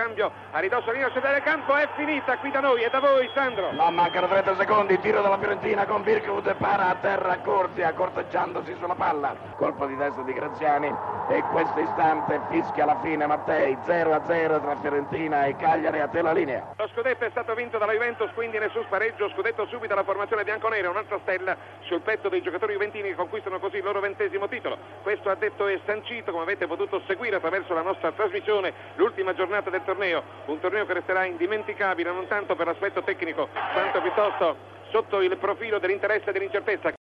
cambio a ridosso linea centrale del campo è finita qui da noi e da voi Sandro No, mancano 30 secondi, tiro della Fiorentina con Birkwood, para a terra Corsia, corteggiandosi sulla palla. Colpo di testa di Graziani e questo istante fischia la fine Mattei, 0 a 0 tra Fiorentina e Cagliari a te la linea. lo scudetto è stato vinto dalla Juventus quindi nessun spareggio scudetto subito alla formazione bianconera un'altra stella sul petto dei giocatori juventini che conquistano così il loro ventesimo titolo. Questo ha detto e sancito come avete potuto seguire attraverso la nostra trasmissione l'ultima giornata del torneo. Un torneo che resterà indimenticabile non tanto per l'aspetto tecnico quanto piuttosto sotto il profilo dell'interesse e dell'incertezza